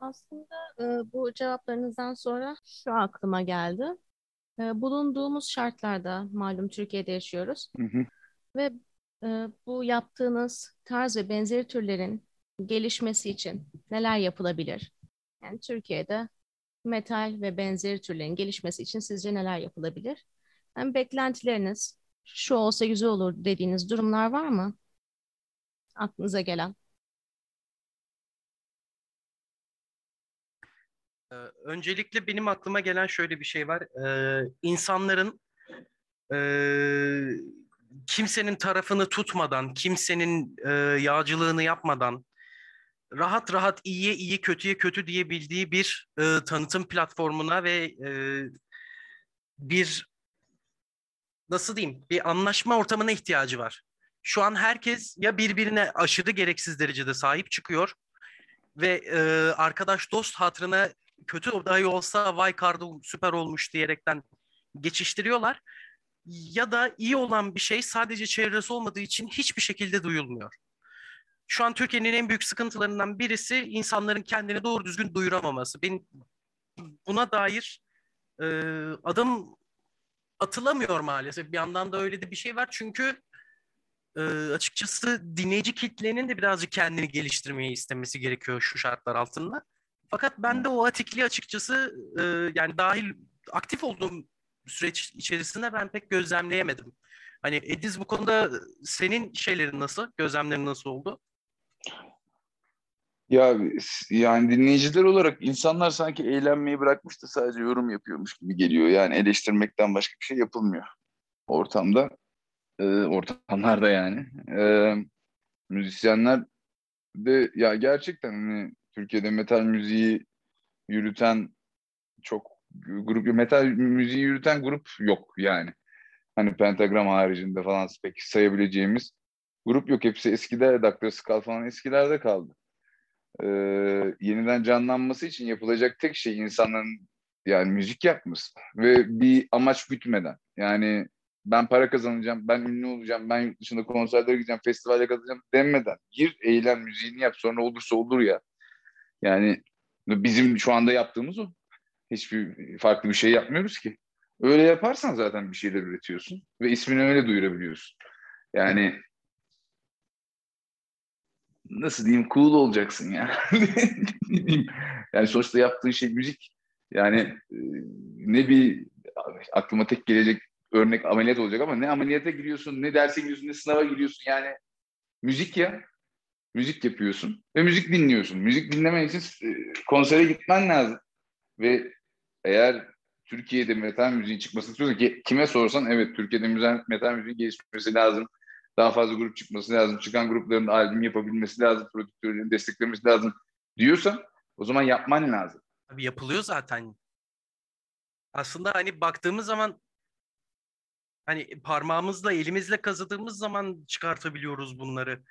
Aslında e, bu cevaplarınızdan sonra şu aklıma geldi. E, bulunduğumuz şartlarda malum Türkiye'de yaşıyoruz Hı hı. ve e, bu yaptığınız tarz ve benzeri türlerin gelişmesi için neler yapılabilir? Yani Türkiye'de metal ve benzeri türlerin gelişmesi için sizce neler yapılabilir? Hem beklentileriniz şu olsa güzel olur dediğiniz durumlar var mı? Aklınıza gelen. Ee, öncelikle benim aklıma gelen şöyle bir şey var. Ee, insanların e, kimsenin tarafını tutmadan, kimsenin e, yağcılığını yapmadan rahat rahat iyiye iyi, kötüye kötü diyebildiği bir e, tanıtım platformuna ve e, bir nasıl diyeyim bir anlaşma ortamına ihtiyacı var. Şu an herkes ya birbirine aşırı gereksiz derecede sahip çıkıyor ve e, arkadaş dost hatırına kötü dahi olsa vay kardo süper olmuş diyerekten geçiştiriyorlar. Ya da iyi olan bir şey sadece çevresi olmadığı için hiçbir şekilde duyulmuyor. Şu an Türkiye'nin en büyük sıkıntılarından birisi insanların kendini doğru düzgün duyuramaması. Ben buna dair e, adım atılamıyor maalesef. Bir yandan da öyle de bir şey var. Çünkü e, açıkçası dinleyici kitlenin de birazcık kendini geliştirmeyi istemesi gerekiyor şu şartlar altında. Fakat ben de o atikliği açıkçası e, yani dahil aktif olduğum süreç içerisinde ben pek gözlemleyemedim. Hani Ediz bu konuda senin şeylerin nasıl, gözlemlerin nasıl oldu? Ya yani dinleyiciler olarak insanlar sanki eğlenmeyi bırakmış da sadece yorum yapıyormuş gibi geliyor. Yani eleştirmekten başka bir şey yapılmıyor ortamda. E, ortamlarda yani. E, müzisyenler de ya gerçekten hani Türkiye'de metal müziği yürüten çok grup metal müziği yürüten grup yok yani. Hani Pentagram haricinde falan pek sayabileceğimiz grup yok. Hepsi eskide Dr. Skull falan eskilerde kaldı. Ee, yeniden canlanması için yapılacak tek şey insanların yani müzik yapması ve bir amaç gütmeden. Yani ben para kazanacağım, ben ünlü olacağım, ben yurt dışında konserlere gideceğim, festivale katılacağım demeden gir eğlen müziğini yap sonra olursa olur ya. Yani bizim şu anda yaptığımız o. Hiçbir farklı bir şey yapmıyoruz ki. Öyle yaparsan zaten bir şeyler üretiyorsun ve ismini öyle duyurabiliyorsun. Yani nasıl diyeyim cool olacaksın ya. yani sonuçta yaptığın şey müzik. Yani e, ne bir aklıma tek gelecek örnek ameliyat olacak ama ne ameliyata giriyorsun, ne derse giriyorsun, ne sınava giriyorsun. Yani müzik ya. Müzik yapıyorsun ve müzik dinliyorsun. Müzik dinlemen için e, konsere gitmen lazım. Ve eğer Türkiye'de metal müziğin çıkmasını istiyorsan ki kime sorsan evet Türkiye'de metal müziğin gelişmesi lazım. Daha fazla grup çıkması lazım. Çıkan grupların albüm yapabilmesi lazım. Prodüktörlerin desteklemesi lazım diyorsan o zaman yapman lazım. Tabii yapılıyor zaten. Aslında hani baktığımız zaman hani parmağımızla elimizle kazıdığımız zaman çıkartabiliyoruz bunları.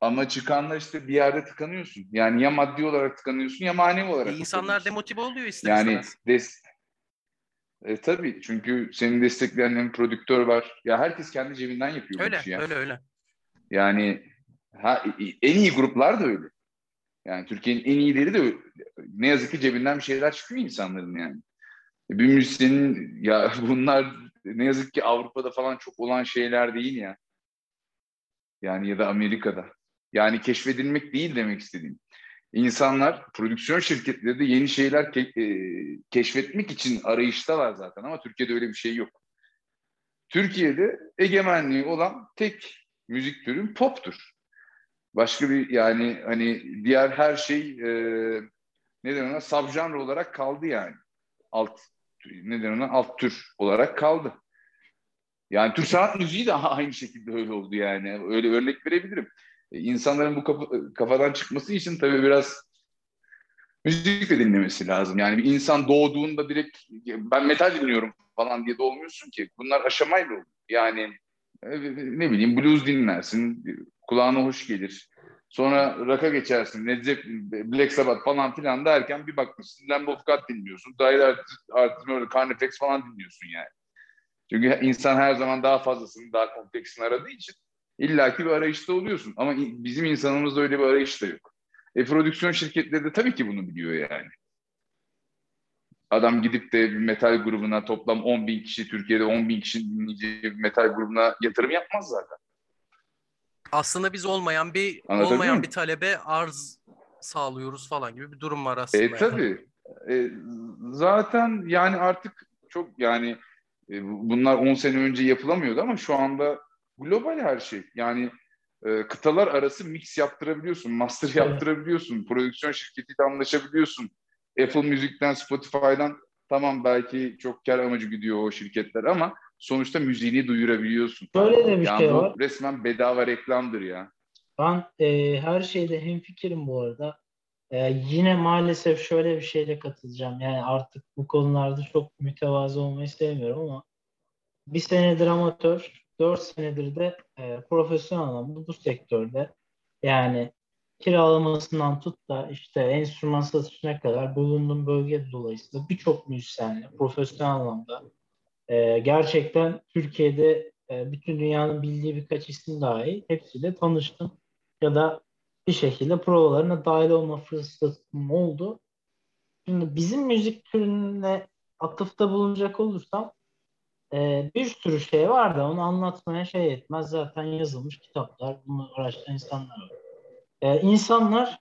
Ama çıkanla işte bir yerde tıkanıyorsun. Yani ya maddi olarak tıkanıyorsun ya manevi olarak. E insanlar demotive oluyor ister Yani des e, tabii çünkü senin destekleyen hem prodüktör var. Ya herkes kendi cebinden yapıyor öyle, bu işi. Yani. Öyle öyle. Yani ha, en iyi gruplar da öyle. Yani Türkiye'nin en iyileri de öyle. Ne yazık ki cebinden bir şeyler çıkıyor insanların yani. Bir müzisyenin ya bunlar ne yazık ki Avrupa'da falan çok olan şeyler değil ya. Yani ya da Amerika'da. Yani keşfedilmek değil demek istediğim. İnsanlar, prodüksiyon şirketleri de yeni şeyler ke- e, keşfetmek için arayıştalar zaten ama Türkiye'de öyle bir şey yok. Türkiye'de egemenliği olan tek müzik türü poptur. Başka bir yani hani diğer her şey e, neden ona subjanr olarak kaldı yani. Alt neden ona alt tür olarak kaldı. Yani Türk sanat müziği de aynı şekilde öyle oldu yani. Öyle örnek verebilirim. E, insanların bu kafa, kafadan çıkması için tabii biraz müzik de dinlemesi lazım. Yani bir insan doğduğunda direkt ben metal dinliyorum falan diye doğmuyorsun ki. Bunlar aşamayla olur. Yani e, ne bileyim blues dinlersin, kulağına hoş gelir. Sonra rock'a geçersin, Led Zeppelin, Black Sabbath falan filan derken bir bakmışsın Lamb of God dinliyorsun. Dire Artist Murder, Carnifex falan dinliyorsun yani. Çünkü insan her zaman daha fazlasını, daha kompleksini aradığı için illaki bir arayışta oluyorsun. Ama bizim insanımızda öyle bir arayış da yok. E prodüksiyon şirketleri de tabii ki bunu biliyor yani. Adam gidip de bir metal grubuna toplam 10 bin kişi, Türkiye'de 10 bin kişi bir metal grubuna yatırım yapmaz zaten. Aslında biz olmayan bir olmayan bir talebe arz sağlıyoruz falan gibi bir durum var aslında. E tabii. E, zaten yani artık çok yani e, bunlar 10 sene önce yapılamıyordu ama şu anda global her şey. Yani e, kıtalar arası mix yaptırabiliyorsun, master yaptırabiliyorsun, prodüksiyon şirketiyle anlaşabiliyorsun. Apple Müzik'ten, Spotify'dan tamam belki çok kar amacı gidiyor o şirketler ama sonuçta müziğini duyurabiliyorsun. Böyle de bir yani şey var. Resmen bedava reklamdır ya. Ben e, her şeyde hemfikirim bu arada. E, yine maalesef şöyle bir şeyle katılacağım. Yani artık bu konularda çok mütevazı olmayı sevmiyorum ama bir senedir amatör, dört senedir de e, profesyonel anlamda bu sektörde yani kiralamasından tut da işte enstrüman satışına kadar bulunduğum bölge dolayısıyla birçok müzisyenle profesyonel anlamda e, gerçekten Türkiye'de e, bütün dünyanın bildiği birkaç isim dahi hepsiyle tanıştım ya da bir şekilde provalarına dahil olma fırsatım oldu. Şimdi bizim müzik türüne atıfta bulunacak olursam e, bir sürü şey var da onu anlatmaya şey etmez. Zaten yazılmış kitaplar, bunu araştıran insanlar var. E, insanlar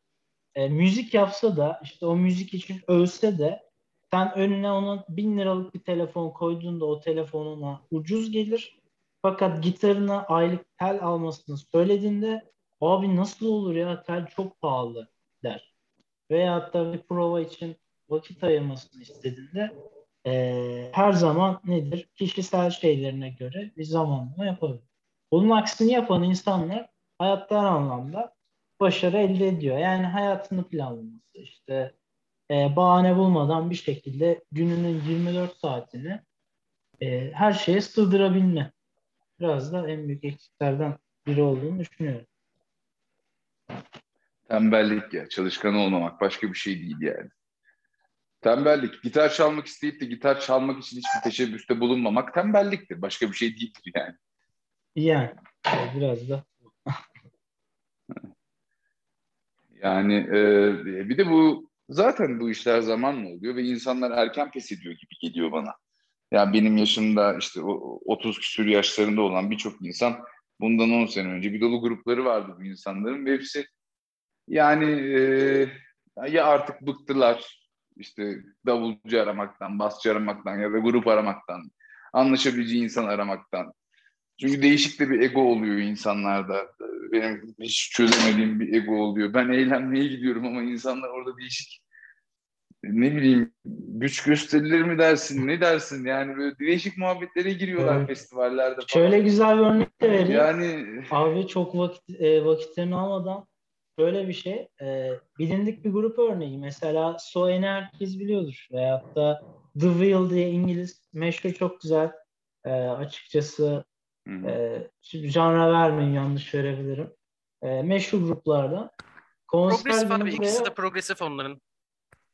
e, müzik yapsa da işte o müzik için ölse de sen önüne ona bin liralık bir telefon koyduğunda o telefonuna ucuz gelir. Fakat gitarına aylık tel almasını söylediğinde abi nasıl olur ya tel çok pahalı der. Veya da bir prova için vakit ayırmasını istediğinde e, her zaman nedir? Kişisel şeylerine göre bir zamanlama yapabilir. Bunun aksini yapan insanlar hayatta her anlamda başarı elde ediyor. Yani hayatını planlaması işte e, bahane bulmadan bir şekilde gününün 24 saatini e, her şeye sığdırabilme. Biraz da en büyük eksiklerden biri olduğunu düşünüyorum. Tembellik ya. Çalışkan olmamak başka bir şey değil yani. Tembellik. Gitar çalmak isteyip de gitar çalmak için hiçbir teşebbüste bulunmamak tembelliktir. Başka bir şey değildir yani. Yani biraz da. yani e, bir de bu zaten bu işler zamanla oluyor ve insanlar erken pes ediyor gibi geliyor bana. Yani benim yaşımda işte 30 küsur yaşlarında olan birçok insan bundan 10 sene önce bir dolu grupları vardı bu insanların ve hepsi yani e, ya artık bıktılar işte davulcu aramaktan, basçı aramaktan ya da grup aramaktan, anlaşabileceği insan aramaktan. Çünkü değişik de bir ego oluyor insanlarda. Benim hiç çözemediğim bir ego oluyor. Ben eğlenmeye gidiyorum ama insanlar orada değişik ne bileyim güç gösterileri mi dersin ne dersin yani böyle değişik muhabbetlere giriyorlar evet. festivallerde falan. Şöyle güzel bir örnek de vereyim. Yani abi çok vakit e, vakitlerini almadan Böyle bir şey. E, bilindik bir grup örneği. Mesela Soen'i herkes biliyordur. Veyahut da The Wheel diye İngiliz meşhur çok güzel. E, açıkçası e, şimdi janra vermeyin yanlış verebilirim. E, meşhur gruplardan. Konser progresif abi. İkisi de progresif onların.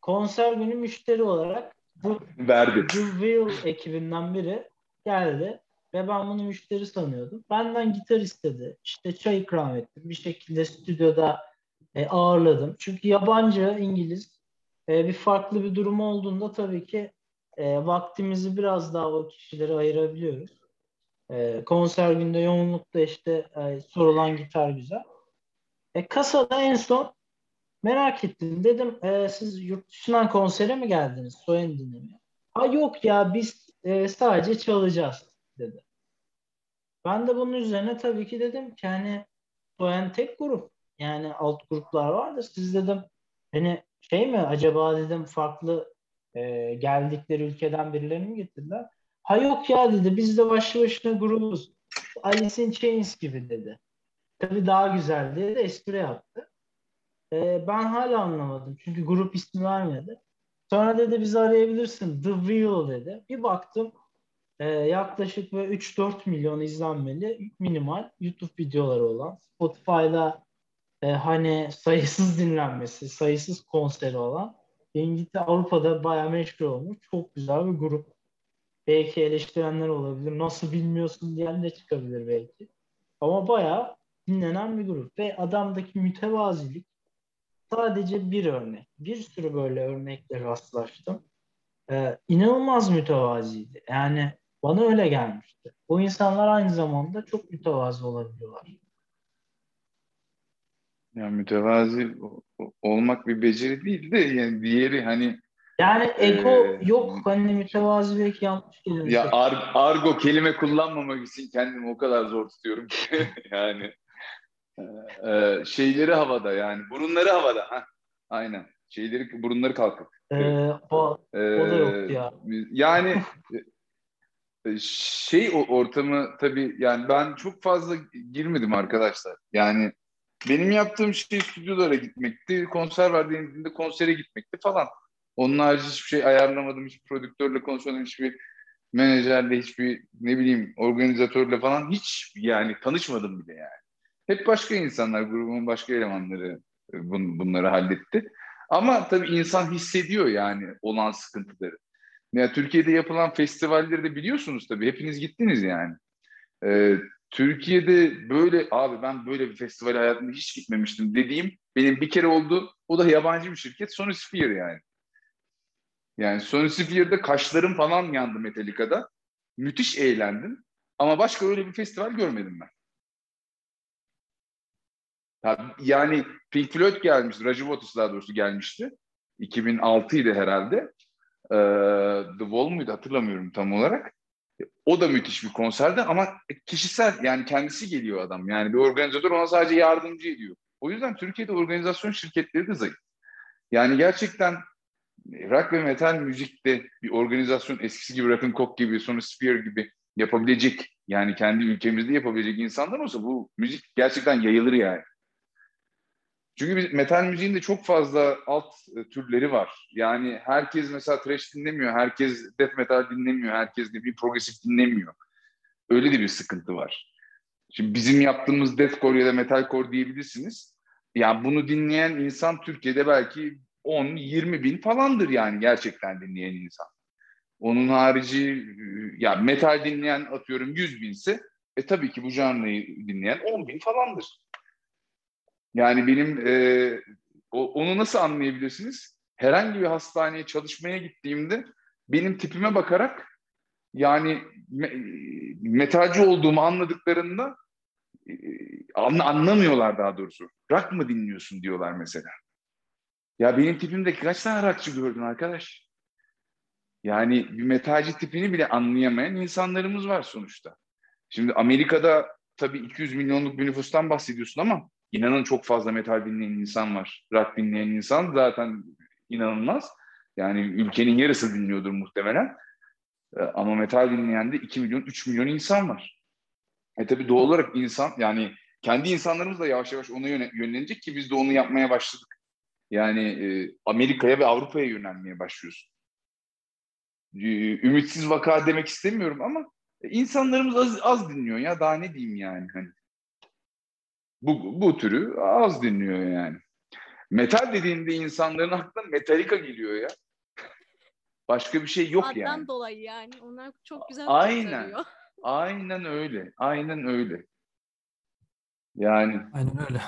Konser günü müşteri olarak bu Verdi. The Wheel ekibinden biri geldi. Ve ben bunu müşteri sanıyordum. Benden gitar istedi. İşte çay ikram ettim. Bir şekilde stüdyoda e, ağırladım. Çünkü yabancı, İngiliz e, bir farklı bir durum olduğunda tabii ki e, vaktimizi biraz daha o kişilere ayırabiliyoruz. Konser günde yoğunlukta işte sorulan gitar güzel. E, kasada en son merak ettim. Dedim e, siz yurt dışından konsere mi geldiniz? Soyan dinlemeye. Ha yok ya biz e, sadece çalacağız dedi. Ben de bunun üzerine tabii ki dedim ki hani Soyan tek grup yani alt gruplar var siz dedim hani şey mi acaba dedim farklı e, geldikleri ülkeden birilerini mi getirdiler? Ha yok ya dedi biz de başlı başına grubuz. Alice in Chains gibi dedi. Tabii daha güzel dedi espri yaptı. E, ben hala anlamadım çünkü grup ismi vermedi. Sonra dedi bizi arayabilirsin The Wheel dedi. Bir baktım e, yaklaşık ve 3-4 milyon izlenmeli minimal YouTube videoları olan Spotify'da e, hani sayısız dinlenmesi, sayısız konseri olan İngiltere Avrupa'da bayağı meşhur olmuş. Çok güzel bir grup. Belki eleştirenler olabilir. Nasıl bilmiyorsun diyen de çıkabilir belki. Ama bayağı dinlenen bir grup. Ve adamdaki mütevazilik sadece bir örnek. Bir sürü böyle örnekle rastlaştım. Ee, inanılmaz mütevaziydi. Yani bana öyle gelmişti. Bu insanlar aynı zamanda çok mütevazı olabiliyorlar. Ya mütevazi olmak bir beceri değil de yani diğeri hani yani ego ee, yok hani mütevazi belki yanlış kelime. Ya ar, argo kelime kullanmamak için kendimi o kadar zor tutuyorum ki yani e, şeyleri havada yani burunları havada ha aynen şeyleri burunları kalkıp. Ee, o, ee, o da yok ya. Yani şey o ortamı tabii yani ben çok fazla girmedim arkadaşlar. Yani benim yaptığım şey stüdyolara gitmekti. Konser var denildiğinde konsere gitmekti falan. Onun harici hiçbir şey ayarlamadım. Hiçbir prodüktörle konuşmadım. Hiçbir menajerle, hiçbir ne bileyim organizatörle falan hiç yani tanışmadım bile yani. Hep başka insanlar, grubun başka elemanları e, bun, bunları halletti. Ama tabii insan hissediyor yani olan sıkıntıları. Ya Türkiye'de yapılan festivalleri de biliyorsunuz tabii. Hepiniz gittiniz yani. Ee, Türkiye'de böyle abi ben böyle bir festival hayatımda hiç gitmemiştim dediğim benim bir kere oldu. O da yabancı bir şirket. Sony Sphere yani. Yani Sony Sphere'de kaşlarım falan yandı Metallica'da. Müthiş eğlendim. Ama başka öyle bir festival görmedim ben. Yani Pink Floyd gelmişti. Roger Waters daha doğrusu gelmişti. 2006 idi herhalde. Ee, The Wall muydu hatırlamıyorum tam olarak. O da müthiş bir konserdi ama kişisel yani kendisi geliyor adam. Yani bir organizatör ona sadece yardımcı ediyor. O yüzden Türkiye'de organizasyon şirketleri de zayıf. Yani gerçekten rock ve metal müzikte bir organizasyon eskisi gibi Rock'n Coke gibi, sonra Sphere gibi yapabilecek yani kendi ülkemizde yapabilecek insanlar olsa bu müzik gerçekten yayılır yani. Çünkü biz, metal müziğin de çok fazla alt e, türleri var. Yani herkes mesela thrash dinlemiyor, herkes death metal dinlemiyor, herkes de bir progresif dinlemiyor. Öyle de bir sıkıntı var. Şimdi bizim yaptığımız deathcore ya da metalcore diyebilirsiniz. Yani bunu dinleyen insan Türkiye'de belki 10-20 bin falandır yani gerçekten dinleyen insan. Onun harici ya metal dinleyen atıyorum 100 binse e tabii ki bu canlıyı dinleyen 10 bin falandır. Yani benim e, onu nasıl anlayabilirsiniz? Herhangi bir hastaneye çalışmaya gittiğimde benim tipime bakarak yani me, metalci olduğumu anladıklarında e, anla, anlamıyorlar daha doğrusu. Rock mı dinliyorsun diyorlar mesela. Ya benim tipimde kaç tane rockçı gördün arkadaş? Yani bir metalci tipini bile anlayamayan insanlarımız var sonuçta. Şimdi Amerika'da tabii 200 milyonluk bir nüfustan bahsediyorsun ama inanın çok fazla metal dinleyen insan var. Rock dinleyen insan zaten inanılmaz. Yani ülkenin yarısı dinliyordur muhtemelen. Ee, ama metal dinleyen de 2 milyon, 3 milyon insan var. E tabii doğal olarak insan yani kendi insanlarımız da yavaş yavaş ona yönlenecek ki biz de onu yapmaya başladık. Yani e, Amerika'ya ve Avrupa'ya yönelmeye başlıyoruz. Ümitsiz vaka demek istemiyorum ama insanlarımız az, az dinliyor ya daha ne diyeyim yani hani bu, bu türü az dinliyor yani. Metal dediğinde insanların aklına Metallica geliyor ya. Başka bir şey yok Addan yani. Addan dolayı yani. Onlar çok güzel Aynen. Aynen öyle. Aynen öyle. Yani. Aynen öyle.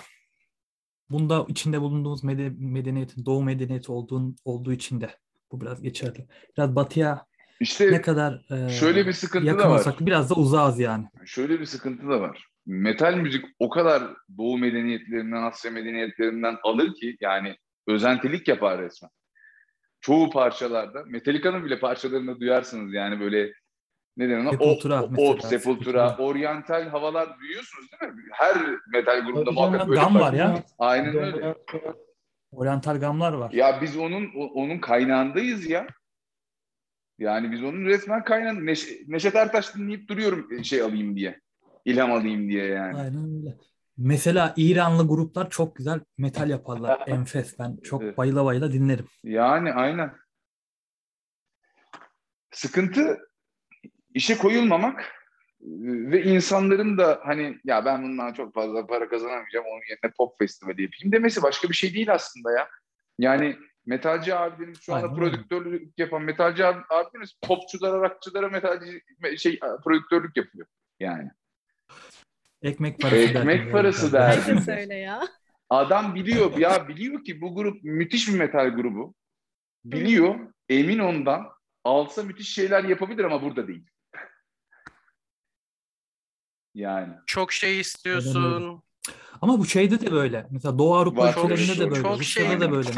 Bunda içinde bulunduğumuz medeniyetin doğu medeniyeti olduğun, olduğu için de bu biraz geçerli. Biraz batıya işte ne kadar e, şöyle bir sıkıntı da var. Olsak, biraz da uzağız yani. Şöyle bir sıkıntı da var metal müzik o kadar Doğu medeniyetlerinden, Asya medeniyetlerinden alır ki yani özentilik yapar resmen. Çoğu parçalarda, Metallica'nın bile parçalarını duyarsınız yani böyle ne denir Sepultura, o, Sepultura, oryantal havalar duyuyorsunuz değil mi? Her metal grubunda muhakkak böyle gam var ya. Aynen öyle. Oryantal gamlar var. Ya biz onun onun kaynağındayız ya. Yani biz onun resmen kaynağında. Neş Neşet Ertaş dinleyip duruyorum şey alayım diye ilham alayım diye yani. Aynen öyle. Mesela İranlı gruplar çok güzel metal yaparlar. Enfes. Ben çok bayıla bayıla dinlerim. Yani aynen. Sıkıntı işe koyulmamak ve insanların da hani ya ben bundan çok fazla para kazanamayacağım onun yerine pop festivali yapayım demesi başka bir şey değil aslında ya. Yani metalci abilerimiz şu anda Aynen. prodüktörlük yapan metalci abilerimiz popçulara, rockçılara metalci şey prodüktörlük yapıyor yani. Ekmek parası Ekmek parası derdi. Herkes öyle ya. Adam biliyor ya biliyor ki bu grup müthiş bir metal grubu. Biliyor, emin ondan. Alsa müthiş şeyler yapabilir ama burada değil. Yani. Çok şey istiyorsun. Ama bu şeyde de böyle. Mesela Doğu Avrupa ülkelerinde de böyle. Çok Rusya'da şey da böyle.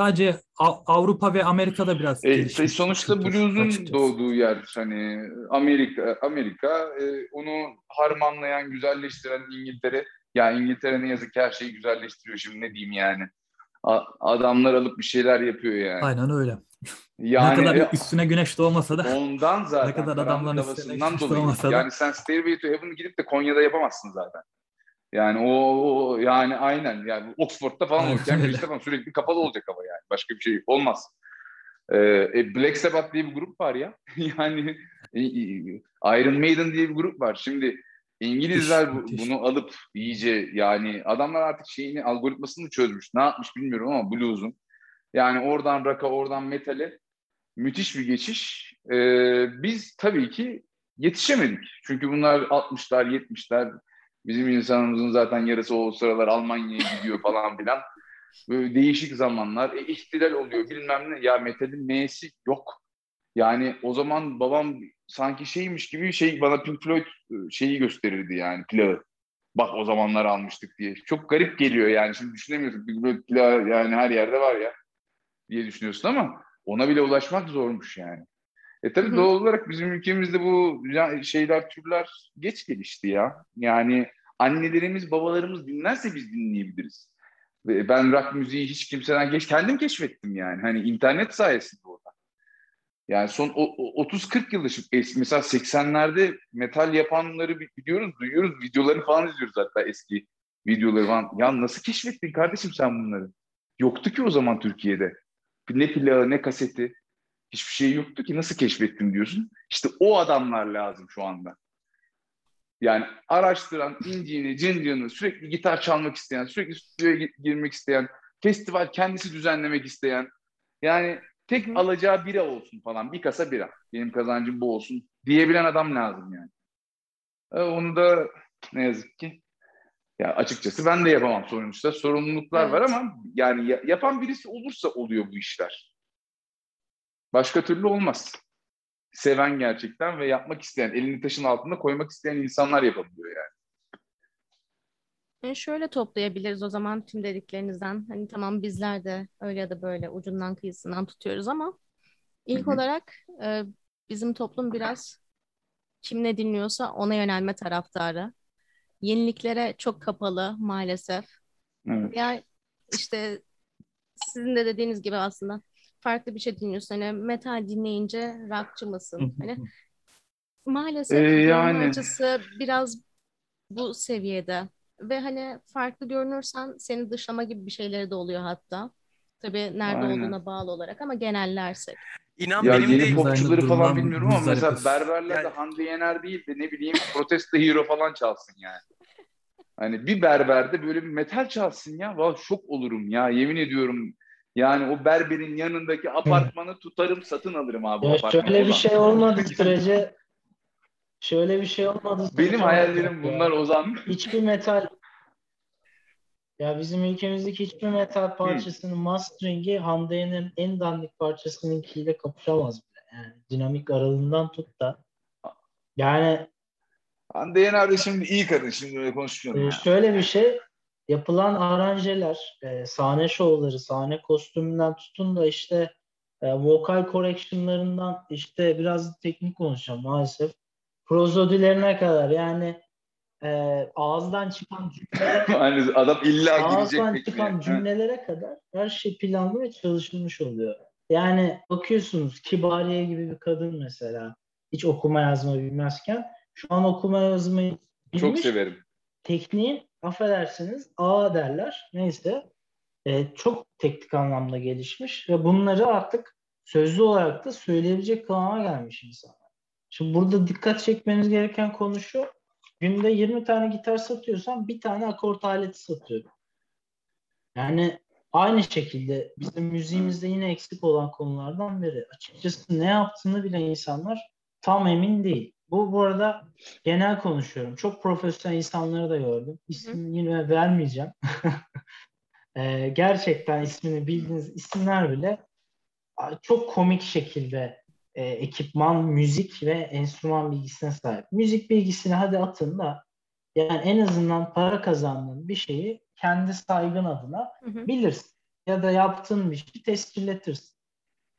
Sadece Av- Avrupa ve Amerika'da biraz E, gelişmiş. sonuçta blues'un doğduğu yer hani Amerika Amerika e, onu harmanlayan, güzelleştiren İngiltere. Ya İngiltere ne yazık ki her şeyi güzelleştiriyor şimdi ne diyeyim yani. A- adamlar alıp bir şeyler yapıyor yani. Aynen öyle. Yani ne kadar e, üstüne güneş doğmasa da ondan zaten Ne kadar adamların üstüne güneş doğmasa da- Yani sen Stairway to Heaven'ı gidip de Konya'da yapamazsın zaten. Yani o, o- yani aynen yani Oxford'da falan olur. Cambridge'de falan sürekli kapalı olacak hava yani. Başka bir şey olmaz. Ee, e, Black Sabbath diye bir grup var ya. yani e, e, Iron Maiden diye bir grup var. Şimdi İngilizler müthiş. bunu alıp iyice yani adamlar artık şeyini algoritmasını çözmüş. Ne yapmış bilmiyorum ama blues'un. Yani oradan rock'a oradan metale müthiş bir geçiş. Ee, biz tabii ki yetişemedik. Çünkü bunlar 60'lar 70'ler bizim insanımızın zaten yarısı o sıralar Almanya'ya gidiyor falan filan. Böyle değişik zamanlar. E, ihtilal oluyor bilmem ne. Ya metalin neyesi yok. Yani o zaman babam sanki şeymiş gibi şey bana Pink Floyd e, şeyi gösterirdi yani plağı. Bak o zamanlar almıştık diye. Çok garip geliyor yani. Şimdi düşünemiyorsun. Pink Floyd plağı yani her yerde var ya diye düşünüyorsun ama ona bile ulaşmak zormuş yani. E tabii Hı hı. doğal olarak bizim ülkemizde bu şeyler, türler geç gelişti ya. Yani annelerimiz, babalarımız dinlerse biz dinleyebiliriz. Ben rock müziği hiç kimseden geç kendim keşfettim yani. Hani internet sayesinde orada. Yani son o- o- 30-40 yılda şu- eski mesela 80'lerde metal yapanları bi- biliyoruz, duyuyoruz, videolarını falan izliyoruz hatta eski videoları falan. Ya nasıl keşfettin kardeşim sen bunları? Yoktu ki o zaman Türkiye'de. Ne plağı ne kaseti. Hiçbir şey yoktu ki nasıl keşfettin diyorsun. İşte o adamlar lazım şu anda. Yani araştıran, inciğini, cincini, sürekli gitar çalmak isteyen, sürekli stüdyoya gi- girmek isteyen, festival kendisi düzenlemek isteyen. Yani tek alacağı bira olsun falan. Bir kasa bira. Benim kazancım bu olsun diyebilen adam lazım yani. E, Onu da ne yazık ki ya açıkçası ben de yapamam sonuçta. Sorumluluklar Evet. var ama yani ya- yapan birisi olursa oluyor bu işler. Başka türlü olmaz. Seven gerçekten ve yapmak isteyen, elini taşın altında koymak isteyen insanlar yapabiliyor yani. E, şöyle toplayabiliriz o zaman tüm dediklerinizden. Hani tamam bizler de öyle ya da böyle ucundan kıyısından tutuyoruz ama ilk olarak e, bizim toplum biraz kim ne dinliyorsa ona yönelme taraftarı. Yeniliklere çok kapalı maalesef. Evet. Ya işte sizin de dediğiniz gibi aslında farklı bir şey dinliyorsun. Hani metal dinleyince rockçı mısın? Hani maalesef Ee, yani. açısı biraz bu seviyede. Ve hani farklı görünürsen seni dışlama gibi bir şeyleri de oluyor hatta. Tabii nerede Aynen. olduğuna bağlı olarak ama genellersek. İnan Ya benim yeni de pop- popçuları falan bilmiyorum ama mesela olsun. berberlerde Yani- Hande Yener değil de ne bileyim Protesta Hero falan çalsın yani. Hani bir berberde böyle bir metal çalsın ya. Vallahi şok olurum ya yemin ediyorum. Yani o berberin yanındaki apartmanı tutarım satın alırım abi Ya apartmanı. şöyle bir Ulan. şey olmadığı sürece şöyle bir şey sürece Benim hayallerim ya. bunlar Ozan. Hiçbir metal ya bizim ülkemizdeki hiçbir metal parçasının mastering'i Hande Yener'in en dandik parçasınınkiyle kapışamaz bile. Yani dinamik aralığından tut da yani Hande Yener de şimdi iyi kadın şimdi öyle konuşmuyorum e, ya. şöyle bir şey yapılan aranjeler, e, sahne şovları, sahne kostümünden tutun da işte e, vokal correction'larından işte biraz teknik konuşacağım maalesef. Prozodilerine kadar yani e, ağızdan çıkan cümlelere, hani adam illa ağızdan çıkan Ha. cümlelere kadar her şey planlı ve çalışılmış oluyor. Yani bakıyorsunuz Kibariye gibi bir kadın mesela hiç okuma yazma bilmezken şu an okuma yazmayı Çok bilmiş severim. tekniğin affedersiniz A derler neyse e, çok teknik anlamda gelişmiş ve bunları artık sözlü olarak da söyleyebilecek kıvama gelmiş insanlar. Şimdi burada dikkat çekmeniz gereken konu şu. Günde 20 tane gitar satıyorsan bir tane akort aleti satıyorum. Yani aynı şekilde bizim müziğimizde yine eksik olan konulardan biri. Açıkçası ne yaptığını bile insanlar tam emin değil. Bu bu arada genel konuşuyorum. Çok profesyonel insanları da gördüm. İsmini yine vermeyeceğim. ee, gerçekten ismini bildiğiniz isimler bile çok komik şekilde e, ekipman, müzik ve enstrüman bilgisine sahip. Müzik bilgisini hadi atın da yani en azından para kazandığın bir şeyi kendi saygın adına hı hı. bilirsin. Ya da yaptığın bir şeyi tescilletirsin.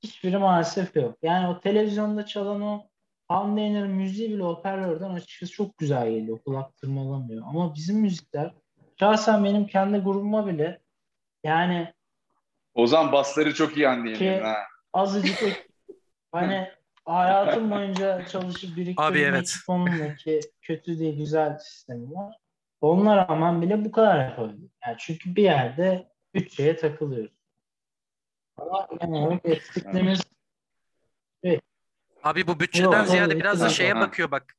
Hiçbiri maalesef yok. Yani o televizyonda çalan o Yener'in müziği bile hoparlörden açıkçası çok güzel geliyor. Kulak tırmalamıyor. Ama bizim müzikler şahsen benim kendi grubuma bile yani Ozan basları çok iyi anlayabilirim ha. Azıcık hani hayatım boyunca çalışıp biriktirdiğim evet. ki kötü değil güzel sistemi var. Ona rağmen bile bu kadar yapabildik. Yani çünkü bir yerde bütçeye takılıyoruz. Ama yani eksikliğimiz şey, Abi bu bütçeden Yok, ziyade biraz da şeye bakıyor bak.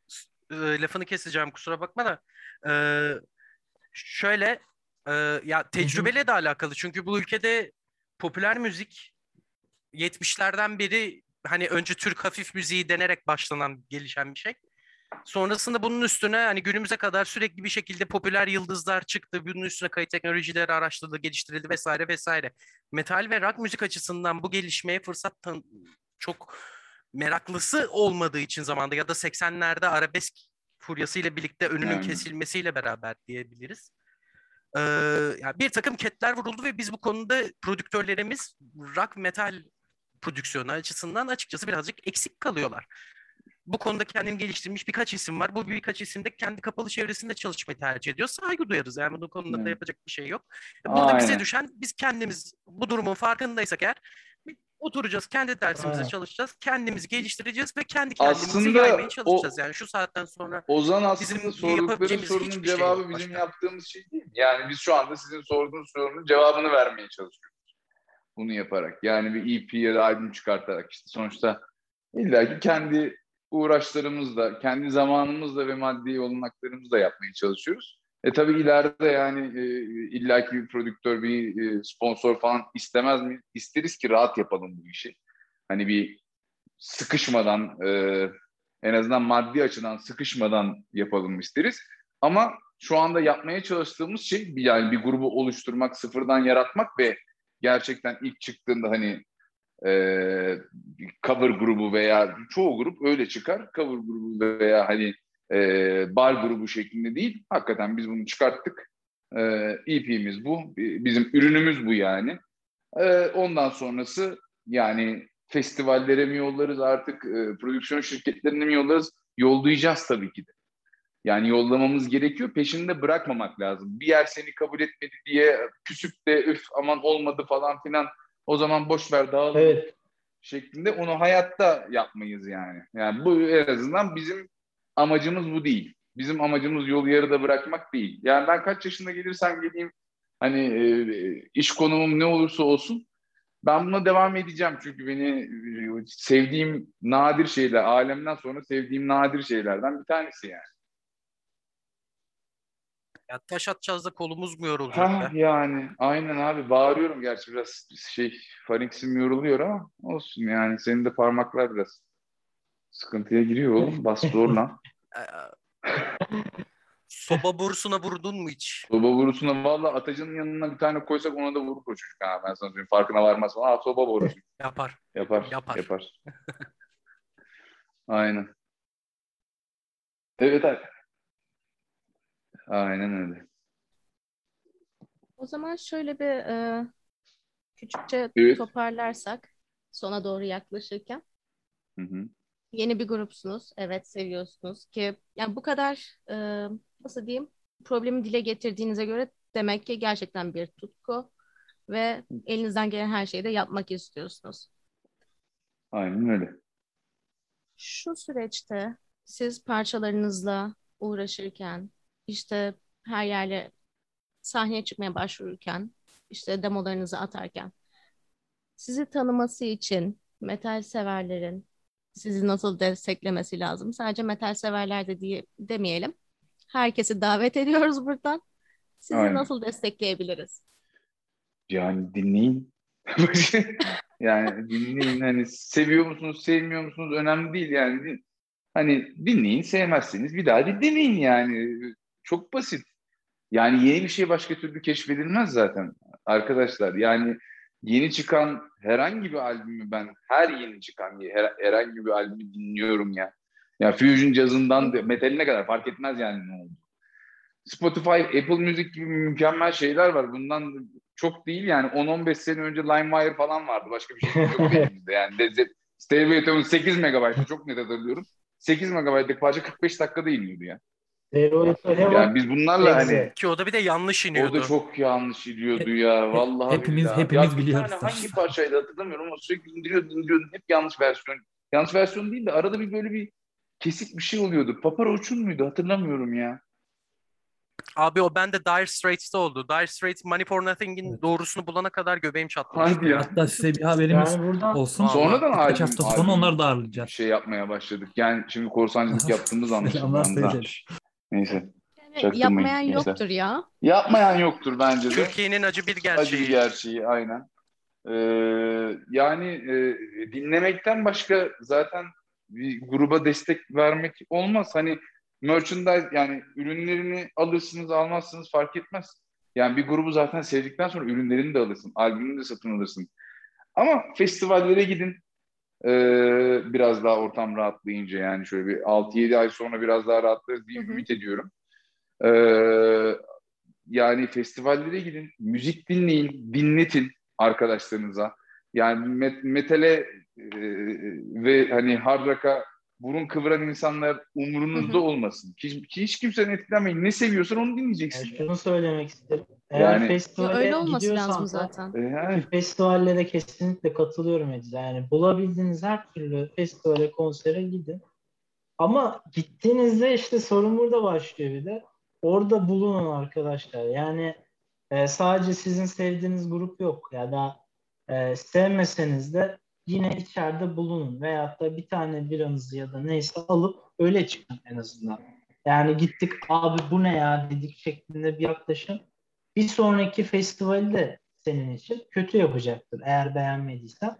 E, lafını keseceğim kusura bakma da. E, şöyle e, ya tecrübeyle de alakalı. Çünkü bu ülkede popüler müzik 70'lerden beri hani önce Türk hafif müziği denerek başlanan gelişen bir şey. Sonrasında bunun üstüne hani günümüze kadar sürekli bir şekilde popüler yıldızlar çıktı. Bunun üstüne kayıt teknolojileri araştırıldı, geliştirildi vesaire vesaire. Metal ve rock müzik açısından bu gelişmeye fırsat tan- çok meraklısı olmadığı için zamanda ya da 80'lerde arabesk furyasıyla birlikte önünün yani. kesilmesiyle beraber diyebiliriz. Ee, yani bir takım ketler vuruldu ve biz bu konuda prodüktörlerimiz rock metal prodüksiyonu açısından açıkçası birazcık eksik kalıyorlar. Bu konuda kendini geliştirmiş birkaç isim var. Bu birkaç isim de kendi kapalı çevresinde çalışmayı tercih ediyor. Saygı duyarız. Yani bu konuda da yapacak bir şey yok. Burada Aynen. bize düşen biz kendimiz bu durumun farkındaysak eğer oturacağız, kendi dersimize Aynen. çalışacağız, kendimizi geliştireceğiz ve kendi kendimizi aslında yaymaya çalışacağız. O, yani şu saatten sonra Ozan aslında bizim sordukları sorunun şey cevabı şey bizim başka. yaptığımız şey değil. Yani biz şu anda sizin sorduğunuz sorunun cevabını vermeye çalışıyoruz. Bunu yaparak. Yani bir EP ya da albüm çıkartarak işte sonuçta illa ki kendi uğraşlarımızla, kendi zamanımızla ve maddi olanaklarımızla yapmaya çalışıyoruz. E tabii ileride yani e, illaki bir prodüktör, bir e, sponsor falan istemez mi? İsteriz ki rahat yapalım bu işi. Hani bir sıkışmadan, e, en azından maddi açıdan sıkışmadan yapalım isteriz. Ama şu anda yapmaya çalıştığımız şey yani bir grubu oluşturmak, sıfırdan yaratmak ve gerçekten ilk çıktığında hani e, cover grubu veya çoğu grup öyle çıkar. Cover grubu veya hani e, bar grubu şeklinde değil. Hakikaten biz bunu çıkarttık. E, EP'miz bu. Bizim ürünümüz bu yani. E, ondan sonrası yani festivallere mi yollarız artık, e, prodüksiyon şirketlerine mi yollarız? Yollayacağız tabii ki de. Yani yollamamız gerekiyor. Peşinde bırakmamak lazım. Bir yer seni kabul etmedi diye küsüp de üf aman olmadı falan filan o zaman boş ver dağılalım evet. şeklinde onu hayatta yapmayız yani. Yani bu en azından bizim amacımız bu değil. Bizim amacımız yolu yarıda bırakmak değil. Yani ben kaç yaşında gelirsem geleyim hani e, iş konumum ne olursa olsun ben buna devam edeceğim çünkü beni e, sevdiğim nadir şeyler, alemden sonra sevdiğim nadir şeylerden bir tanesi yani. Ya taş atacağız da kolumuz mu yorulacak ha? Yani aynen abi bağırıyorum gerçi biraz şey faringsim yoruluyor ama olsun yani senin de parmaklar biraz sıkıntıya giriyor oğlum bas zorla. Soba borusuna vurdun mu hiç? Soba borusuna valla atacının yanına bir tane koysak ona da vurur o çocuk. Ha, ben sana söyleyeyim farkına varmaz falan. Aa soba borusu. yapar. Yapar. Yapar. Yapar. Aynen. Evet abi. Aynen öyle. O zaman şöyle bir e, küçükçe evet. toparlarsak sona doğru yaklaşırken. Hı hı. Yeni bir grupsunuz. Evet seviyorsunuz ki yani bu kadar e, nasıl diyeyim problemi dile getirdiğinize göre demek ki gerçekten bir tutku ve elinizden gelen her şeyi de yapmak istiyorsunuz. Aynen öyle. Şu süreçte siz parçalarınızla uğraşırken işte her yerle sahneye çıkmaya başvururken işte demolarınızı atarken sizi tanıması için metal severlerin sizi nasıl desteklemesi lazım? Sadece metal severler de diye demeyelim. Herkesi davet ediyoruz buradan. Sizi Aynen. nasıl destekleyebiliriz? Yani dinleyin. yani dinleyin. Hani seviyor musunuz, sevmiyor musunuz önemli değil yani. Hani dinleyin, sevmezseniz bir daha dinlemeyin yani. Çok basit. Yani yeni bir şey başka türlü keşfedilmez zaten arkadaşlar. Yani yeni çıkan herhangi bir albümü ben her yeni çıkan her, herhangi bir albümü dinliyorum ya. Ya Fusion Jazz'ından metaline kadar fark etmez yani ne oldu. Spotify, Apple Music gibi mükemmel şeyler var. Bundan çok değil yani 10-15 sene önce LimeWire falan vardı. Başka bir şey yok elimizde. Yani de, Stairway to 8 MB çok net hatırlıyorum. 8 MB'lık parça 45 dakikada iniyordu ya. Yani biz bunlarla hani ki o da bir de yanlış iniyordu. O da çok yanlış iniyordu ya. Vallahi hepimiz billahi. hepimiz ya biliyoruz. Bir tane hangi parçaydı hatırlamıyorum ama sürekli indiriyordum, indiriyordum. Hep yanlış versiyon. Yanlış versiyon değil de arada bir böyle bir kesik bir şey oluyordu. Papa Roach'un muydu hatırlamıyorum ya. Abi o bende Dire Straits'te oldu. Dire Straits Money for Nothing'in evet. doğrusunu bulana kadar göbeğim çatladı. Hadi ya. Hatta size bir haberimiz yani buradan... olsun. Sonradan Birkaç albüm, hafta sonra onları da ağırlayacağız. Şey yapmaya başladık. Yani şimdi korsancılık yaptığımız anlaşıldı. Neyse. Yani yapmayan Neyse. yoktur ya. Yapmayan yoktur bence de. Türkiye'nin acı bir gerçeği. Acı bir gerçeği aynen. Ee, yani e, dinlemekten başka zaten bir gruba destek vermek olmaz. Hani merchandise yani ürünlerini alırsınız almazsınız fark etmez. Yani bir grubu zaten sevdikten sonra ürünlerini de alırsın. Albümünü de satın alırsın. Ama festivallere gidin. Ee, biraz daha ortam rahatlayınca yani şöyle bir 6-7 ay sonra biraz daha rahatlarız diye ümit ediyorum. Ee, yani festivallere gidin, müzik dinleyin, dinletin arkadaşlarınıza. Yani met- metale e, ve hani hard rock'a burun kıvıran insanlar umurunuzda olmasın. Hiç, hiç kimsenin etkilenmeyin. Ne seviyorsan onu dinleyeceksin. Yani şunu söylemek isterim. Eğer yani, festivale öyle olması lazım zaten. E yani. Festivallere kesinlikle katılıyorum Ece. Yani bulabildiğiniz her türlü festivale, konsere gidin. Ama gittiğinizde işte sorun burada başlıyor bir de. Orada bulunun arkadaşlar. Yani e, sadece sizin sevdiğiniz grup yok. Ya da e, sevmeseniz de yine içeride bulunun veyahut da bir tane biranızı ya da neyse alıp öyle çıkın en azından. Yani gittik abi bu ne ya dedik şeklinde bir yaklaşım. Bir sonraki festivali de senin için kötü yapacaktır eğer beğenmediysen.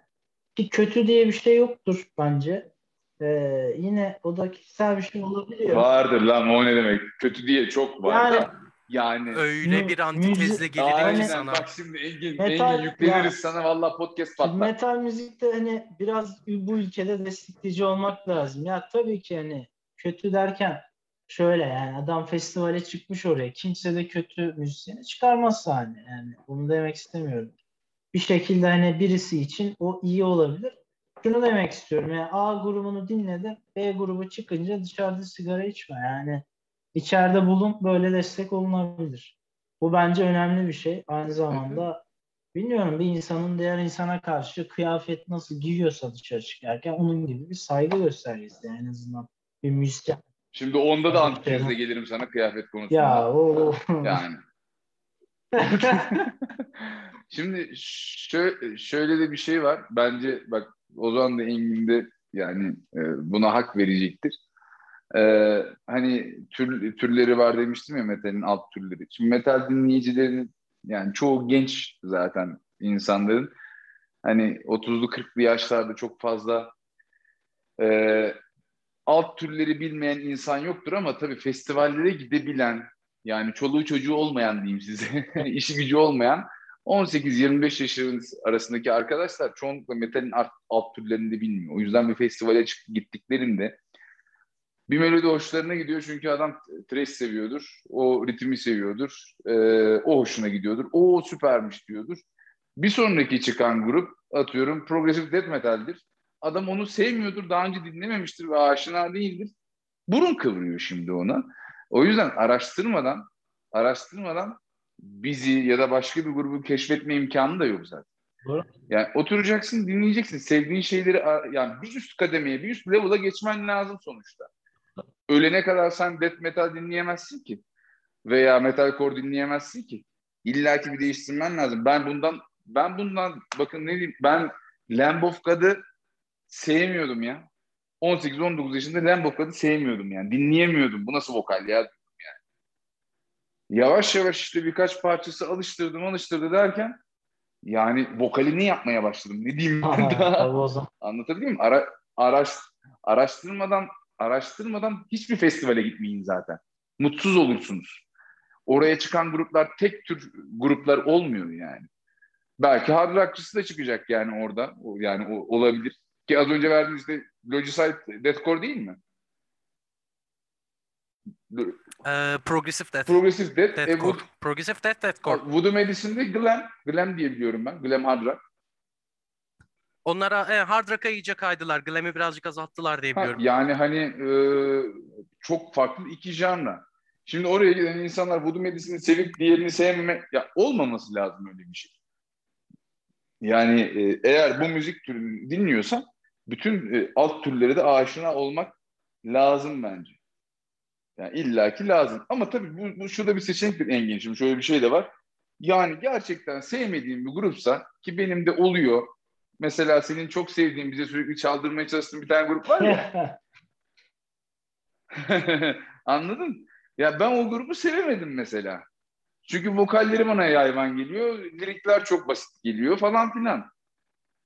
Ki kötü diye bir şey yoktur bence. Ee, yine o da kişisel bir şey olabiliyor. Vardır lan o ne demek. Kötü diye çok var. Yani yani öyle bir antitezle gelir ki sana. Bak şimdi Engin, metal, Engin yükleniriz ya, sana valla podcast patlar. Metal müzikte hani biraz bu ülkede destekleyici olmak lazım. Ya tabii ki hani kötü derken şöyle yani adam festivale çıkmış oraya. Kimse de kötü müzisyeni çıkarmaz sahne. Yani bunu demek istemiyorum. Bir şekilde hani birisi için o iyi olabilir. Şunu demek istiyorum. Yani A grubunu dinledim. B grubu çıkınca dışarıda sigara içme. Yani içeride bulun böyle destek olunabilir. Bu bence önemli bir şey. Aynı zamanda bilmiyorum bir insanın diğer insana karşı kıyafet nasıl giyiyorsa dışarı çıkarken onun gibi bir saygı göstergesi yani en azından bir müzisyen. Şimdi onda da antitezle gelirim sana kıyafet konusunda. Ya o yani. Şimdi şöyle, şöyle de bir şey var. Bence bak o zaman da Engin de yani e, buna hak verecektir. Ee, hani tür, türleri var demiştim ya metalin alt türleri. Şimdi metal dinleyicilerinin yani çoğu genç zaten insanların hani 30'lu 40'lı yaşlarda çok fazla e, alt türleri bilmeyen insan yoktur ama tabii festivallere gidebilen yani çoluğu çocuğu olmayan diyeyim size işi gücü olmayan 18-25 yaş arasındaki arkadaşlar çoğunlukla metalin alt, alt türlerini de bilmiyor. O yüzden bir festivale çıkıp gittiklerinde bir melodi hoşlarına gidiyor çünkü adam trash seviyordur. O ritmi seviyordur. E, o hoşuna gidiyordur. O süpermiş diyordur. Bir sonraki çıkan grup atıyorum progressive death metal'dir. Adam onu sevmiyordur. Daha önce dinlememiştir ve aşina değildir. Burun kıvırıyor şimdi ona. O yüzden araştırmadan araştırmadan bizi ya da başka bir grubu keşfetme imkanı da yok zaten. Doğru. Yani oturacaksın, dinleyeceksin. Sevdiğin şeyleri yani bir üst kademeye, bir üst level'a geçmen lazım sonuçta ölene kadar sen death metal dinleyemezsin ki. Veya metalcore dinleyemezsin ki. İlla ki bir değiştirmen lazım. Ben bundan ben bundan bakın ne diyeyim ben Lamb of God'ı sevmiyordum ya. 18-19 yaşında Lamb of God'ı sevmiyordum yani. Dinleyemiyordum. Bu nasıl vokal ya yani. Yavaş yavaş işte birkaç parçası alıştırdım alıştırdı derken yani vokalini yapmaya başladım. Ne diyeyim ben daha? Anlatabiliyor muyum? Ara, araş, araştırmadan araştırmadan hiçbir festivale gitmeyin zaten. Mutsuz olursunuz. Oraya çıkan gruplar tek tür gruplar olmuyor yani. Belki hard rockçısı da çıkacak yani orada. Yani o, olabilir. Ki az önce verdiğiniz işte Logicide Deathcore değil mi? Ee, progressive Death. Progressive Death. Deathcore. E, Wood, progressive Death, Deathcore. Voodoo Medicine'de Glam. Glam diye biliyorum ben. Glam Hard Rock. Onlara e, hard rock'a iyice kaydılar. Glam'i birazcık azalttılar diye biliyorum. Ha, yani hani e, çok farklı iki janra. Şimdi oraya giden insanlar Voodoo Medicine'i sevip diğerini sevmeme ya olmaması lazım öyle bir şey. Yani e, eğer bu müzik türünü dinliyorsan bütün e, alt türleri de aşina olmak lazım bence. Yani illaki lazım. Ama tabii bu, bu şurada bir seçenektir Engin. Şimdi şöyle bir şey de var. Yani gerçekten sevmediğim bir grupsa ki benim de oluyor. Mesela senin çok sevdiğin, bize sürekli çaldırmaya çalıştığın bir tane grup var ya. Anladın? Ya ben o grubu sevemedim mesela. Çünkü vokalleri bana yayvan geliyor, lirikler çok basit geliyor falan filan.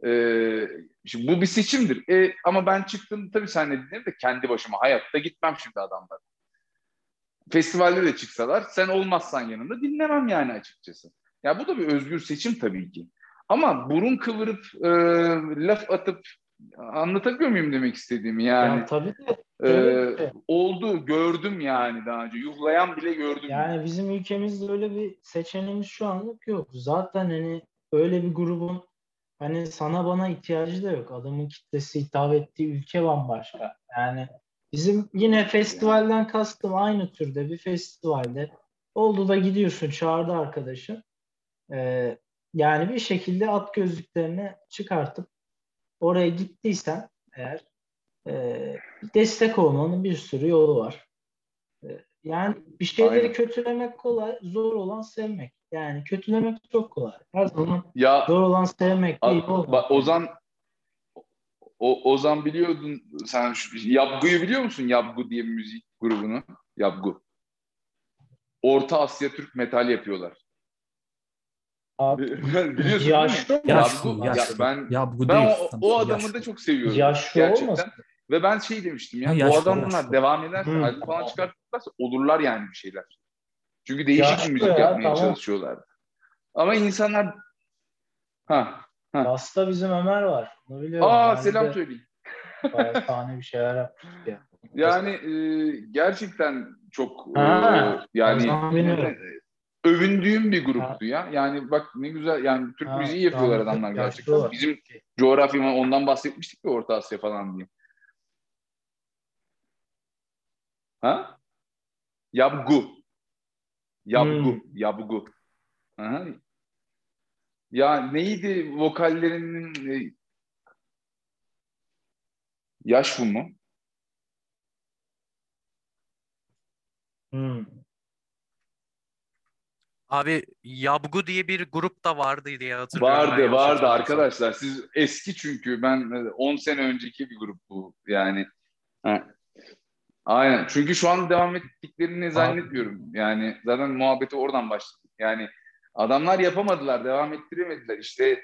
Ee, şimdi bu bir seçimdir. E, ama ben çıktım tabii senle dinlerim de kendi başıma hayatta gitmem şimdi adamlar. Festivalde de çıksalar sen olmazsan yanında dinlemem yani açıkçası. Ya bu da bir özgür seçim tabii ki. Ama burun kıvırıp e, laf atıp anlatabiliyor muyum demek istediğimi yani. Ya tabii de. Ee, oldu gördüm yani daha önce yuhlayan bile gördüm. Yani bizim ülkemizde öyle bir seçeneğimiz şu anlık yok. Zaten hani öyle bir grubun hani sana bana ihtiyacı da yok. Adamın kitlesi hitap ettiği ülke bambaşka. Yani bizim yine festivalden kastım aynı türde bir festivalde oldu da gidiyorsun çağırdı arkadaşın. Ee, yani bir şekilde at gözlüklerini çıkartıp oraya gittiysen eğer e, destek olmanın bir sürü yolu var. E, yani bir şeyleri Aynen. kötülemek kolay, zor olan sevmek. Yani kötülemek çok kolay. Her zaman ya, zor olan sevmek değil. Bak, Ozan o, Ozan biliyordun sen şu, Yabgu'yu biliyor musun? Yabgu diye bir müzik grubunu. Yabgu. Orta Asya Türk metal yapıyorlar. Abi, Biliyorsun yaşlı değil mi? Yaşlı, Yabgu, yaşlı. Ya ben, o, o adamı yaşlı. da çok seviyorum. Yaşlı gerçekten. olmasın? Ve ben şey demiştim ya, ha, bu adamlar yaşlı. devam ederse, hmm. albüm falan çıkartırlarsa olurlar yani bir şeyler. Çünkü değişik yaşlı bir müzik ya, yapmaya tamam. çalışıyorlar. Ama insanlar ha ha. Basta bizim Ömer var. Onu biliyorum. Aa yani selam söyleyeyim. Bayağı sahne bir şeyler yapmış ya. Yani e, gerçekten çok ha, e, yani övündüğüm bir gruptu ya. Yani bak ne güzel yani Türk ha, müziği yapıyorlar adamlar gerçekten. Bizim coğrafyama ondan bahsetmiştik ya Orta Asya falan diye. Ha? Yabgu. Yabgu. Hmm. Yabgu. Aha. Ya neydi vokallerinin e, yaş bu mu? Hmm. Abi Yabgu diye bir grup da vardı diye hatırlıyorum. Vardı vardı arkadaşlar. Siz eski çünkü ben 10 sene önceki bir grup bu yani. Ha. Aynen. Çünkü şu an devam ettiklerini zannetmiyorum. Yani zaten muhabbeti oradan başladı. Yani adamlar yapamadılar, devam ettiremediler. İşte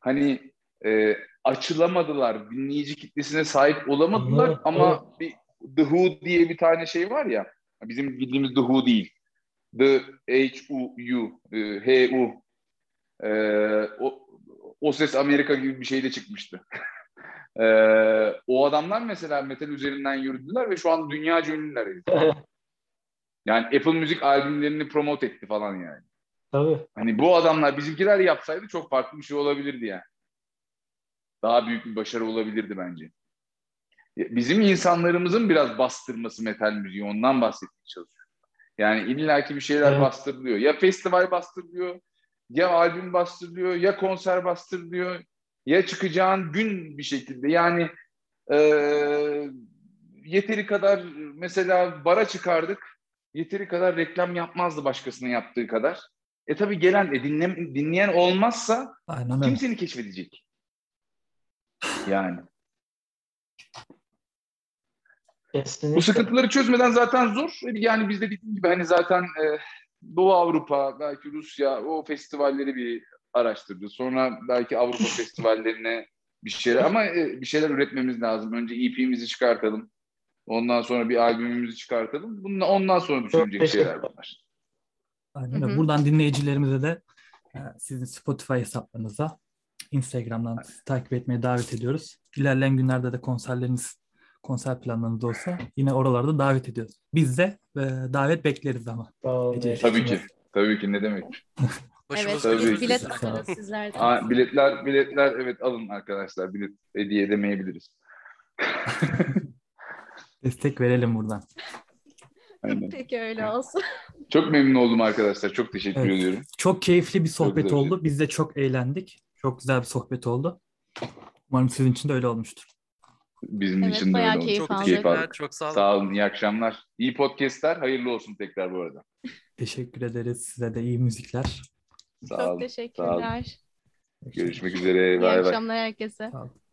hani e, açılamadılar, dinleyici kitlesine sahip olamadılar ama bir The Who diye bir tane şey var ya. Bizim bildiğimiz The Who değil. The H-U-U, H-U. E, o, o ses Amerika gibi bir şeyle çıkmıştı. e, o adamlar mesela metal üzerinden yürüdüler ve şu an dünya ünlüler. yani Apple Müzik albümlerini promote etti falan yani. Tabii. Hani bu adamlar bizimkiler yapsaydı çok farklı bir şey olabilirdi yani. Daha büyük bir başarı olabilirdi bence. Bizim insanlarımızın biraz bastırması metal müziği ondan bahsetmeye çalışıyorum. Yani illaki bir şeyler evet. bastırılıyor. Ya festival bastırılıyor, ya albüm bastırılıyor, ya konser bastırılıyor, ya çıkacağın gün bir şekilde. Yani e, yeteri kadar mesela bara çıkardık, yeteri kadar reklam yapmazdı başkasının yaptığı kadar. E tabii gelen, e, dinle, dinleyen olmazsa Aynen kim seni keşfedecek? Yani. Kesinlikle. Bu sıkıntıları çözmeden zaten zor. Yani biz de dediğim gibi hani zaten e, Doğu Avrupa, belki Rusya o festivalleri bir araştırdı. Sonra belki Avrupa festivallerine bir şeyler ama e, bir şeyler üretmemiz lazım. Önce EP'mizi çıkartalım. Ondan sonra bir albümümüzü çıkartalım. Bundan, ondan sonra düşünecek şeyler bunlar. Aynen öyle. Buradan dinleyicilerimize de e, sizin Spotify hesaplarınıza Instagram'dan takip etmeye davet ediyoruz. İlerleyen günlerde de konserleriniz, konser planlarınız olsa yine oralarda davet ediyoruz. Biz de e, davet bekleriz ama. Tabii ki. Tabii ki ne demek. evet, tabii. bilet atarız sizlerden. Aa, biletler, biletler evet alın arkadaşlar. Bilet hediye edemeyebiliriz. Destek verelim buradan. Aynen. Peki öyle olsun. Çok memnun oldum arkadaşlar. Çok teşekkür evet. ediyorum. Çok keyifli bir sohbet oldu. Şey. Biz de çok eğlendik. Çok güzel bir sohbet oldu. Umarım sizin için de öyle olmuştur. Bizim evet, için de öyle oldu. Çok keyif aldık. Çok sağ olun. Sağ olun. İyi akşamlar. İyi podcastler. Hayırlı olsun tekrar bu arada. Teşekkür ederiz. Size de iyi müzikler. Sağ çok olun. teşekkürler. Sağ olun. Görüşmek üzere. İyi bay akşamlar herkese. Sağ olun.